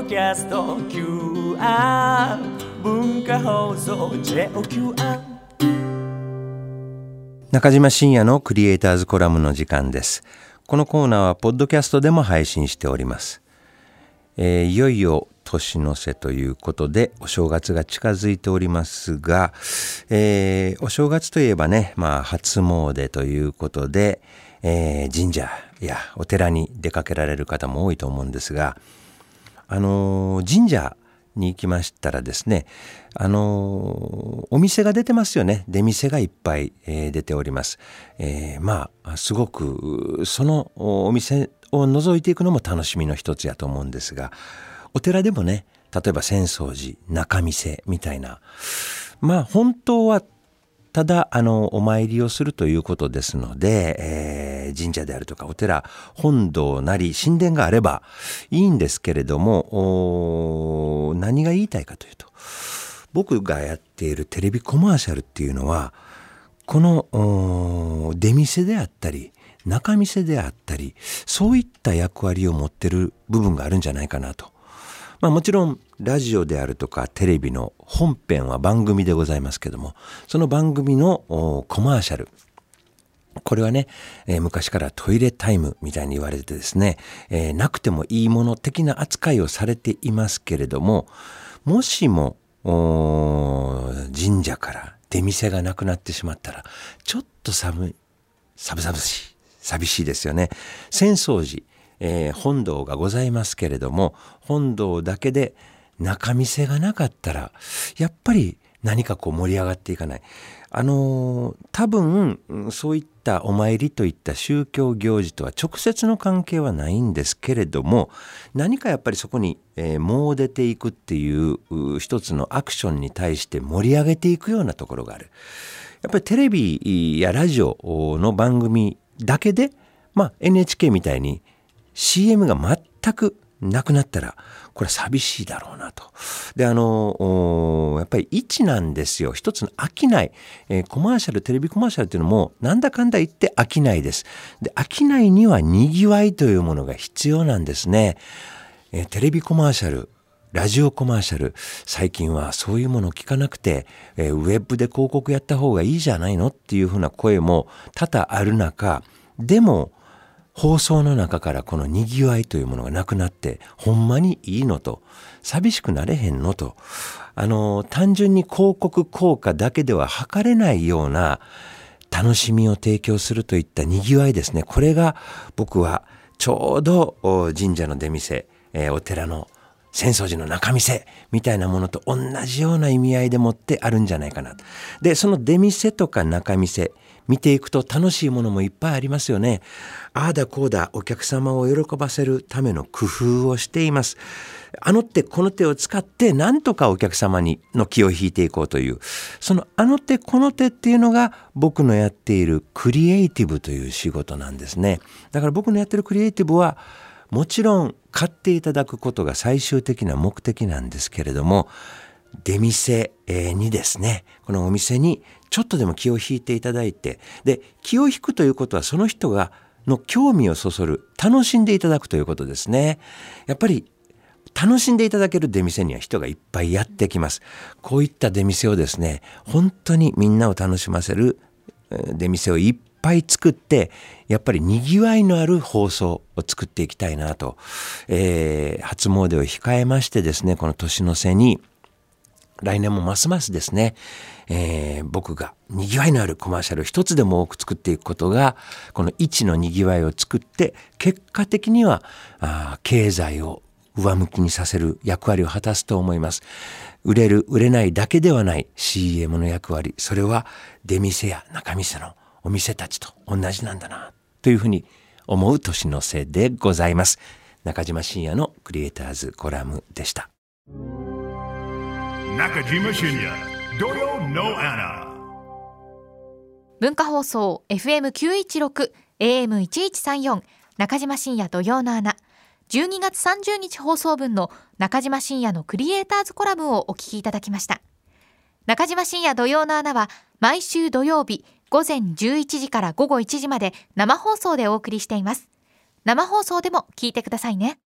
ドキャスト QR 文化放送 JOQR 中島信也のクリエイターズコラムの時間です。このコーナーはポッドキャストでも配信しております。えーいよいよ年の瀬ということでお正月が近づいておりますが、えーお正月といえばね、まあ初詣ということで、えー神社やお寺に出かけられる方も多いと思うんですが、あの神社に行きましたらですね、あのお店が出てますよね。出店がいっぱい、えー出ております。えーまあ、すごく、そのおお店を覗いていくのも楽しみの一つやと思うんですが、お寺でもね、例えば浅草寺、中店みたいな、まあ本当はただあのお参りをするということですので、えー神社であるとかお寺本堂なり神殿があればいいんですけれども何が言いたいかというと僕がやっているテレビコマーシャルっていうのはこの出店であったり中店であったりそういった役割を持ってる部分があるんじゃないかなと。まあもちろんラジオであるとかテレビの本編は番組でございますけどもその番組のコマーシャルこれはね、えー昔からトイレタイムみたいに言われてですね、えーなくてもいいもの的な扱いをされていますけれどももしも神社から出店がなくなってしまったらちょっと寒い寒々しい寂しいですよね。浅草寺、えー本堂がございますけれども本堂だけで中店がなかったらやっぱり何かこう盛り上がっていかないあのー多分そういったお参りといった宗教行事とは直接の関係はないんですけれども何かやっぱりそこに、えー、もう出ていくっていうう一つのアクションに対して盛り上げていくようなところがある。やっぱりテレビやラジオの番組だけで、まあ、NHK みたいに CM が全くなくなったらこれは寂しいだろうなと。であのやっぱり位置なんですよ一つの飽きない、えーコマーシャルテレビコマーシャルっていうのもなんだかんだ言って飽きないです。で飽きないにはにぎわいというものが必要なんですね。えーテレビコマーシャルラジオコマーシャル最近はそういうものを聞かなくて、えーウェブで広告やった方がいいじゃないのっていうふうな声も多々ある中でも放送の中からこのにぎわいというものがなくなってほんまにいいのと寂しくなれへんのと。あの単純に広告効果だけでは測れないような楽しみを提供するといったにぎわいですね。これが僕はちょうど神社の出店、えーお寺の浅草寺の中店みたいなものと同じような意味合いでもってあるんじゃないかなと。で、その出店とか中店見ていくと楽しいものもいっぱいありますよね。ああだこうだお客様を喜ばせるための工夫をしています。あの手この手を使って何とかお客様にの気を引いていこうというそのあの手この手っていうのが僕のやっているクリエイティブという仕事なんですね。だから僕のやってるクリエイティブはもちろん買っていただくことが最終的な目的なんですけれども出店にですねこのお店にちょっとでも気を引いていただいてで気を引くということはその人がの興味をそそる楽しんでいただくということですね。やっぱり楽しんでいただける出店には人がいっぱいやってきます。こういった出店をですね本当にみんなを楽しませる出店をいっぱい作ってやっぱりにぎわいのある放送を作っていきたいなと、えー初詣を控えましてですねこの年の瀬に来年もますますですね、えー僕がにぎわいのあるコマーシャルを一つでも多く作っていくことがこの一のにぎわいを作って結果的にはあ経済を上向きにさせる役割を果たすと思います。売れる売れないだけではない CM の役割それは出店や中店のお店たちと同じなんだなというふうに思う年の瀬でございます。中島信也のクリエイターズコラムでした。Nakajima Shinya, Doyo no Anna. 文化放送 FM916 AM1134 中島深夜土曜の穴12月30日放送分の中島深夜のクリエイターズコラムをお聞きいただきました中島深夜土曜の穴は毎週土曜日午前11時から午後1時まで生放送でお送りしています。生放送でも聞いてくださいね。